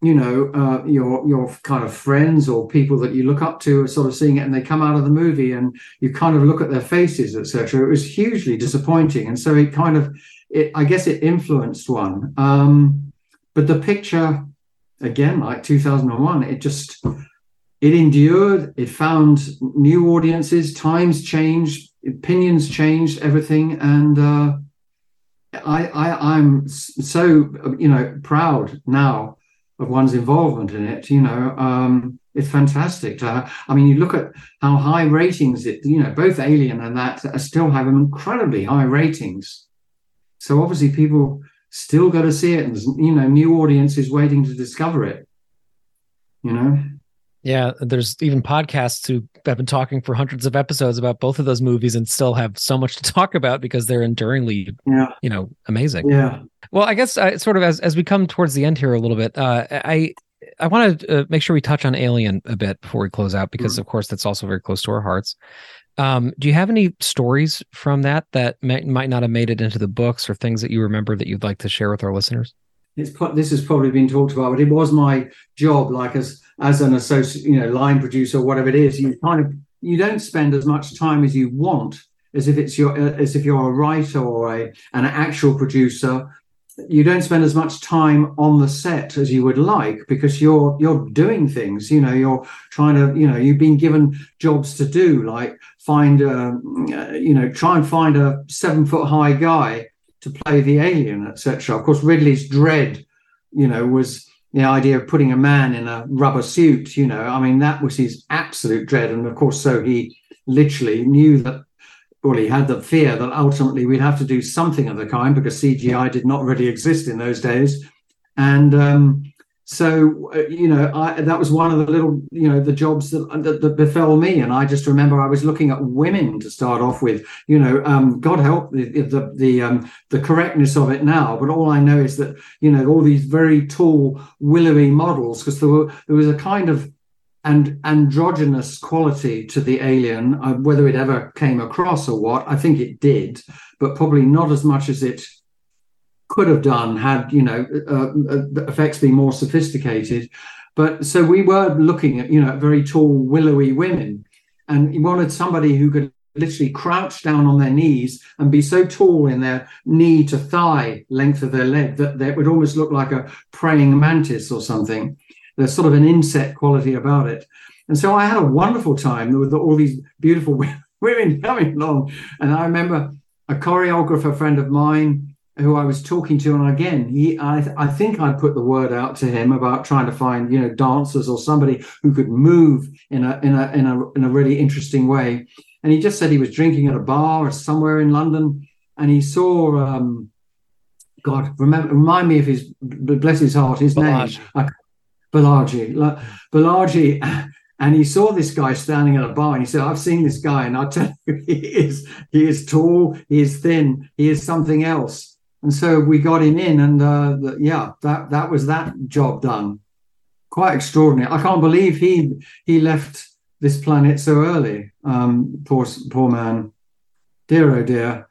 you know uh, your your kind of friends or people that you look up to are sort of seeing it and they come out of the movie and you kind of look at their faces etc it was hugely disappointing. And so it kind of it i guess it influenced one. Um, but the picture again like 2001 it just it endured it found new audiences times changed opinions changed everything. And uh, I, I i'm so you know proud now of one's involvement in it. You know, um, it's fantastic. Have, I mean, you look at how high ratings it. You know, both Alien and that still have incredibly high ratings. So obviously, people still go to see it, and you know, new audiences waiting to discover it. You know. Yeah, there's even podcasts who have been talking for hundreds of episodes about both of those movies and still have so much to <laughs> talk about because they're enduringly, yeah. you know, amazing. Yeah. Well, I guess uh, sort of as as we come towards the end here a little bit, uh, I I want to uh, make sure we touch on Alien a bit before we close out because, mm-hmm. of course, that's also very close to our hearts. Um, do you have any stories from that that may, might not have made it into the books or things that you remember that you'd like to share with our listeners? It's this has probably been talked about, but it was my job, like as as an associate, you know, line producer, whatever it is. You kind of you don't spend as much time as you want, as if it's your uh, as if you're a writer or a an actual producer. You don't spend as much time on the set as you would like because you're you're doing things. You know, you're trying to. You know, you've been given jobs to do, like find, a, you know, try and find a seven foot high guy to play the alien, etc. Of course, Ridley's dread, you know, was the idea of putting a man in a rubber suit. You know, I mean, that was his absolute dread, and of course, so he literally knew that. Well, he had the fear that ultimately we'd have to do something of the kind because CGI did not really exist in those days, and um, so uh, you know I, that was one of the little you know the jobs that, that, that befell me. And i just remember i was looking at women to start off with. You know um, god help the the the, um, the correctness of it now. But all i know is that you know all these very tall willowy models because there, were, there was a kind of and androgynous quality to the alien uh, whether it ever came across or what. I think it did but probably not as much as it could have done had you know uh, uh, effects been more sophisticated. But so we were looking at you know very tall, willowy women, and he wanted somebody who could literally crouch down on their knees and be so tall in their knee to thigh length of their leg that they would almost look like a praying mantis or something. There's sort of an insect quality about it. And so I had a wonderful time with all these beautiful <laughs> women coming along. And I remember a choreographer friend of mine who I was talking to, and again, he, I, I think I put the word out to him about trying to find, you know, dancers or somebody who could move in a in a in a in a really interesting way. And he just said he was drinking at a bar or somewhere in London, and he saw, um, God, remember, remind me of his, bless his heart, his Bolaji. name, Bolaji, Bolaji. And he saw this guy standing at a bar, and he said, "I've seen this guy, and I tell you, <laughs> he is he is tall, he is thin, he is something else." And so we got him in, and uh, the, yeah, that that was that job done. quite extraordinary. I can't believe he he left this planet so early. Um, poor poor man. Dear oh dear.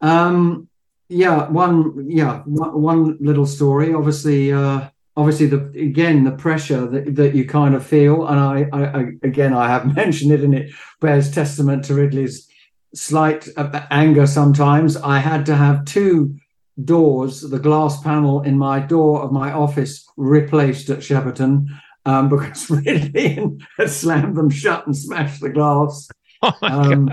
Um, yeah, one yeah one, little story. Obviously, uh, obviously the again the pressure that, that you kind of feel, and I, I, I again I have <laughs> mentioned it, and it bears testament to Ridley's slight uh, anger. Sometimes I had to have two doors, the glass panel in my door of my office replaced at Shepperton um, <laughs> because Ridley had slammed them shut and smashed the glass. <laughs> Oh Um,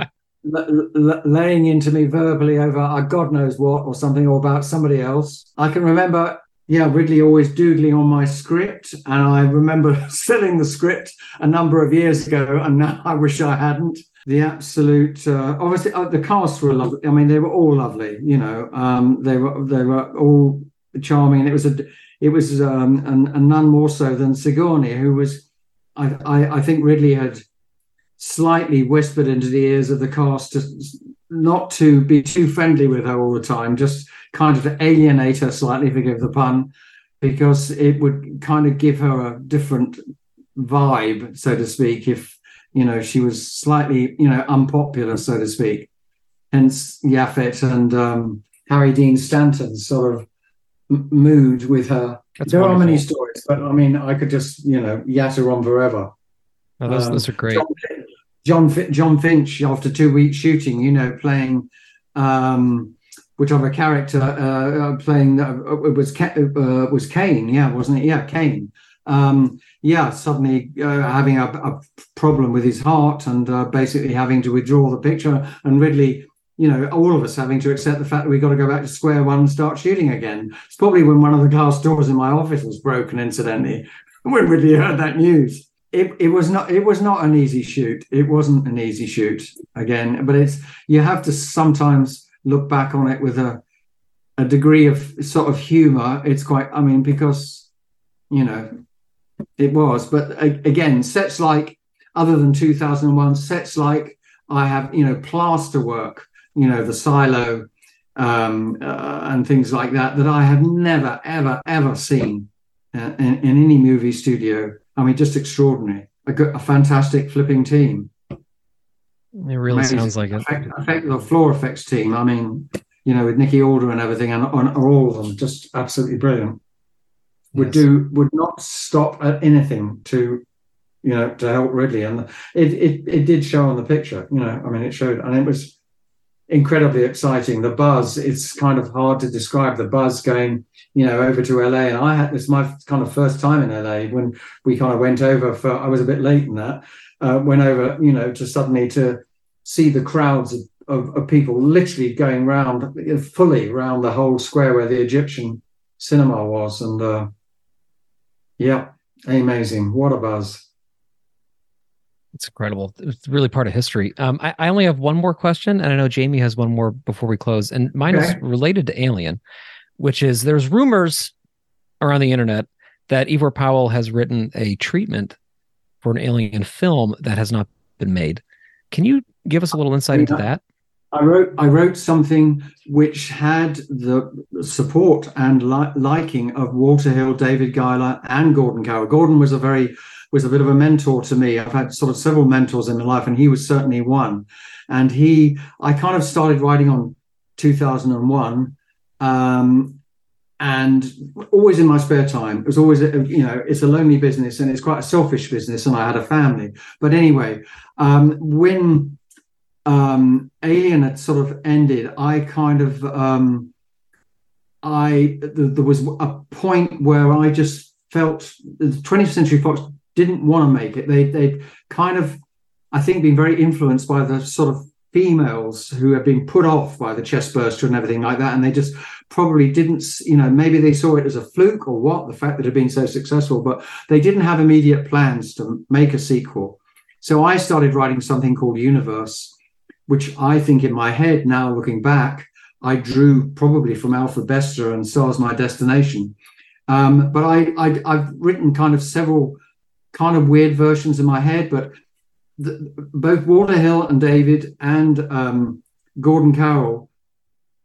l- l- laying into me verbally over uh, God knows what or something or about somebody else. I can remember, yeah, Ridley always doodling on my script, and I remember <laughs> selling the script a number of years ago, and now I wish I hadn't. The absolute, uh, obviously, uh, the cast were lovely. I mean, they were all lovely. You know, um, they were they were all charming, and it was a it was um, and, and none more so than Sigourney, who was, I, I I think Ridley had slightly whispered into the ears of the cast to not to be too friendly with her all the time, just kind of to alienate her slightly, forgive the pun, because it would kind of give her a different vibe, so to speak, if you know she was slightly, you know, unpopular, so to speak. Hence Yaphet and um, Harry Dean Stanton's sort of m- mood with her. That's there are many stories, but I mean, I could just, you know, yatter on forever. No, those, um, those are great. Jon, Jon Jon Finch, after two weeks shooting, you know, playing um, whichever character uh, uh, playing uh, it was Ca- uh, was Kane, yeah, wasn't it? Yeah, Kane. Um, yeah, suddenly uh, having a, a problem with his heart and uh, basically having to withdraw the picture, and Ridley. You know, all of us having to accept the fact that we've got to go back to square one and start shooting again. It's probably when one of the glass doors in my office was broken, incidentally, <laughs> when Ridley heard that news it, it was not it was not an easy shoot it wasn't an easy shoot again but it's you have to sometimes look back on it with a a degree of sort of humor it's quite i mean because you know it was but again sets like other than 2001 sets like i have you know plaster work you know the silo um uh, and things like that that i have never ever ever seen uh, in, in any movie studio I mean, just extraordinary. A, good, a fantastic flipping team. It really Amazing. sounds like it. Effect, effect, the floor effects team. I mean, you know, with Nicky Allder and everything, and on all of them, just absolutely brilliant. Would Yes. do would not stop at anything to, you know, to help Ridley, and it it it did show on the picture. You know, I mean, it showed, and it was incredibly exciting. The buzz, it's kind of hard to describe the buzz going, you know, over to LA. And I had this my kind of first time in LA when we kind of went over for I was a bit late in that, uh, went over, you know, to suddenly to see the crowds of, of, of people literally going round fully round the whole square where the Egyptian cinema was. And uh yeah, amazing. What a buzz. It's incredible. It's really part of history. Um, I, I only have one more question, and I know Jaime has one more before we close. And mine is related to Alien, which is there's rumors around the internet that Ivor Powell has written a treatment for an Alien film that has not been made. Can you give us a little insight into that? I wrote I wrote something which had the support and li- liking of Walter Hill, David Giler, and Gordon Carroll. Gordon was a very was a bit of a mentor to me. I've had sort of several mentors in my life, and he was certainly one. And he, I kind of started writing on 2001, um, and always in my spare time. It was always, a, you know, it's a lonely business and it's quite a selfish business, and I had a family. But anyway, um, when um, Alien had sort of ended, I kind of um, I th- there was a point where I just felt the 20th Century Fox didn't want to make it. They they kind of I think been very influenced by the sort of females who have been put off by the chest burster and everything like that, and they just probably didn't you know maybe they saw it as a fluke or what the fact that it had been so successful, but they didn't have immediate plans to make a sequel. So I started writing something called Universe which I think in my head now looking back, I drew probably from Alfred Bester and Stars My Destination. Um, but I, I, I've written kind of several kind of weird versions in my head, but the, both Walter Hill and David and um, Gordon Carroll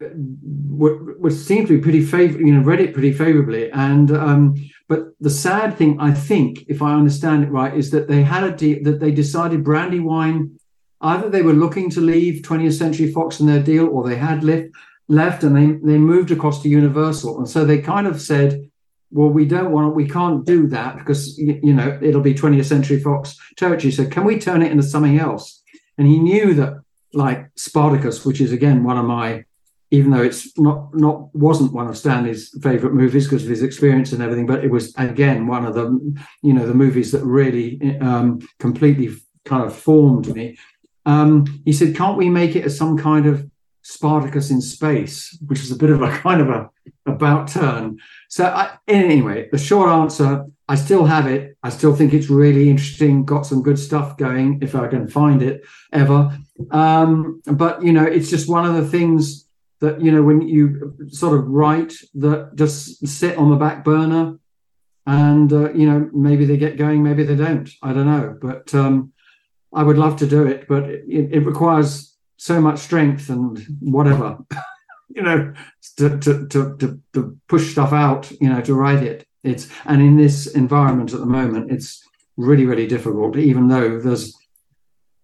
would, would seem to be pretty favor, you know, read it pretty favorably. And um, but the sad thing, I think, if I understand it right, is that they had a that they decided Brandywine either they were looking to leave 20th Century Fox in their deal, or they had left left and they they moved across to Universal, and so they kind of said, "Well, we don't want, we can't do that because you, know it'll be 20th Century Fox territory. So can we turn it into something else?" And he knew that, like Spartacus, which is again one of my even though it's not not wasn't one of Stanley's favorite movies because of his experience and everything, but it was again one of the you know the movies that really um, completely kind of formed me. Um, he said, "Can't we make it as some kind of Spartacus in space?" Which is a bit of a <laughs> kind of a about turn. So I, anyway, the short answer: I still have it. I still think it's really interesting. Got some good stuff going if I can find it ever. Um, but you know, it's just one of the things that you know when you sort of write that just sit on the back burner and uh, you know maybe they get going maybe they don't i don't know but um, i would love to do it but it, it requires so much strength and whatever <laughs> you know to, to, to, to, push stuff out you know to write it it's and in this environment at the moment it's really really difficult even though there's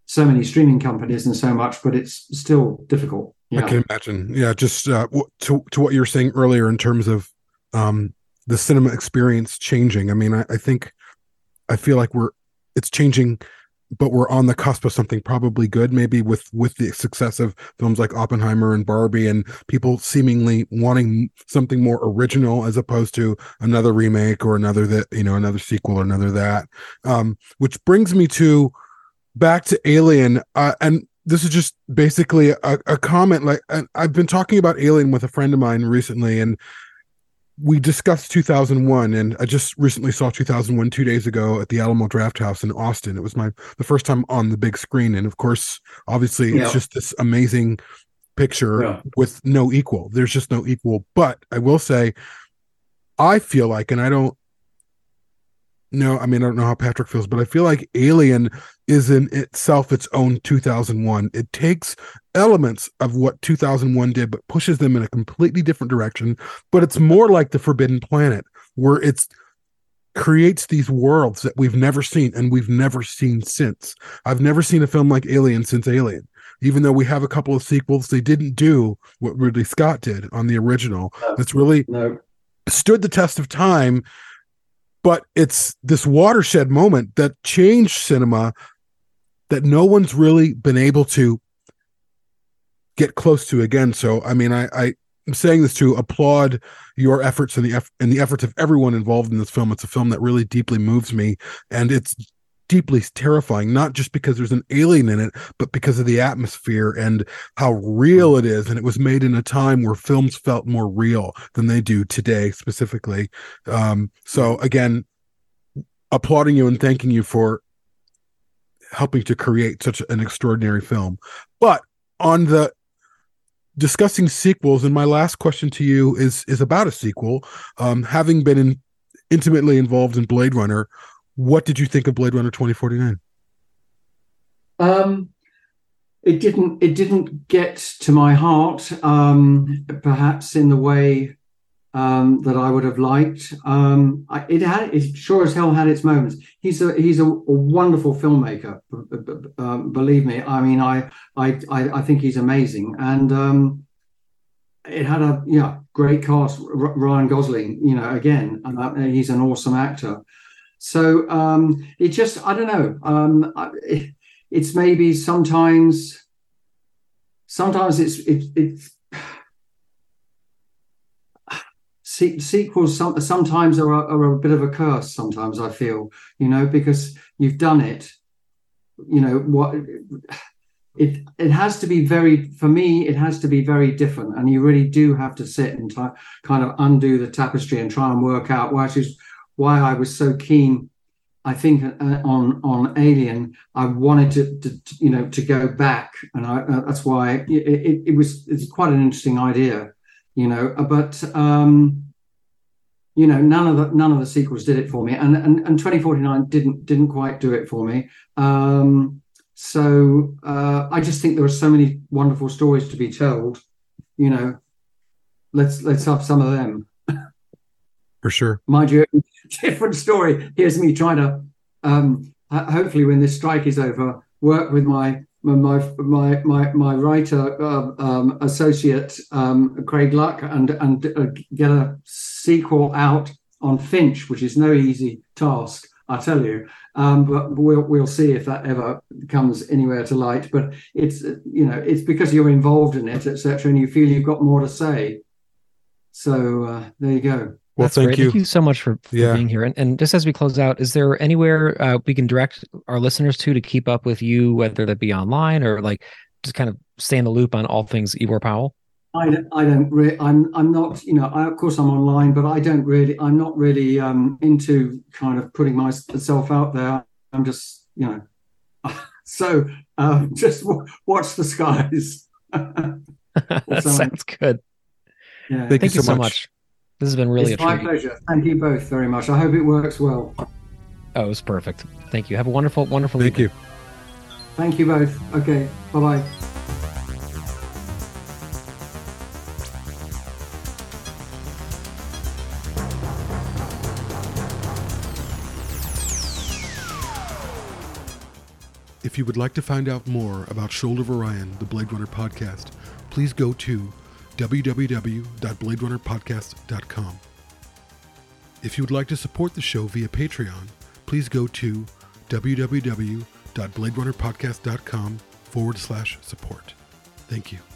so many streaming companies and so much but it's still difficult yeah. I can imagine. Yeah, just uh, to to what you were saying earlier in terms of um, the cinema experience changing. I mean, I, I think I feel like we're it's changing, but we're on the cusp of something probably good. Maybe with with the success of films like Oppenheimer and Barbie, and people seemingly wanting something more original as opposed to another remake or another that you know another sequel or another that. Um, which brings me to back to Alien, uh, and this is just basically a, a comment like i've been talking about alien with a friend of mine recently and we discussed 2001 and i just recently saw 2001 two days ago at the alamo drafthouse in austin it was my the first time on the big screen and of course obviously yeah. it's just this amazing picture yeah. with no equal there's just no equal but i will say i feel like and i don't no, I mean, I don't know how Patrick feels, but I feel like Alien is in itself its own 2001. It takes elements of what 2001 did, but pushes them in a completely different direction. But it's more like the Forbidden Planet, where it's creates these worlds that we've never seen and we've never seen since. I've never seen a film like Alien since Alien. Even though we have a couple of sequels, they didn't do what Ridley Scott did on the original. No, it's really no. stood the test of time but it's this watershed moment that changed cinema that no one's really been able to get close to again. So, I mean, I, I am saying this to applaud your efforts and the eff- and the efforts of everyone involved in this film. It's a film that really deeply moves me, and it's deeply terrifying, not just because there's an alien in it, but because of the atmosphere and how real it is. And it was made in a time where films felt more real than they do today, specifically. Um, so again, applauding you and thanking you for helping to create such an extraordinary film. But on the discussing sequels, and my last question to you is is about a sequel. Um, having been in, intimately involved in Blade Runner, what did you think of Blade Runner 2049? Um, it didn't. It didn't get to my heart. Um, perhaps in the way um, that I would have liked. Um, I, it had. It sure as hell had its moments. He's a he's a, a wonderful filmmaker. Um, believe me. I mean, I I I think he's amazing. And um, it had a yeah great cast. R- Ryan Gosling. You know, again, uh, he's an awesome actor. So um, it just, I don't know. Um, it, it's maybe sometimes, sometimes it's it, it's sequels. Some, sometimes are a, are a bit of a curse. Sometimes I feel, you know, because you've done it. You know what? It it has to be very for me. It has to be very different, and you really do have to sit and t- kind of undo the tapestry and try and work out why she's why I was so keen. I think uh, on on Alien, I wanted to, to, to, you know to go back, and I, uh, that's why it, it, it, was it's quite an interesting idea, you know. But um, you know, none of the none of the sequels did it for me, and and, and 2049 didn't didn't quite do it for me. Um, so uh, I just think there are so many wonderful stories to be told. You know, let's let's have some of them. For sure. mind you, <laughs> different story. Here's me trying to, um, hopefully, when this strike is over, work with my my my my my writer uh, um, associate um, Craig Luck and and uh, get a sequel out on Finch, which is no easy task, I tell you. Um, but we'll we'll see if that ever comes anywhere to light. But it's you know it's because you're involved in it, etc., and you feel you've got more to say. So uh, there you go. Well, That's thank great. you. Thank you so much for, for Yeah. being here. And, and just as we close out, is there anywhere uh, we can direct our listeners to to keep up with you, whether that be online or like just kind of stay in the loop on all things Ivor Powell? I don't, I don't re- I'm I'm not you know I, of course I'm online but I don't really I'm not really um into kind of putting myself out there I'm just you know <laughs> so um <laughs> just w- watch the skies <laughs> that sounds good. yeah Thank, Thank you so much. This has been really it's a my treat. pleasure thank you both very much I hope it works well Oh, it was perfect. Thank you. Have a wonderful, wonderful Thank evening. you. thank you both okay bye bye If you would like to find out more about Shoulder of Orion, the Blade Runner podcast, please go to www.bladerunnerpodcast.com. If you would like to support the show via Patreon, please go to www.bladerunnerpodcast.com forward slash support. Thank you.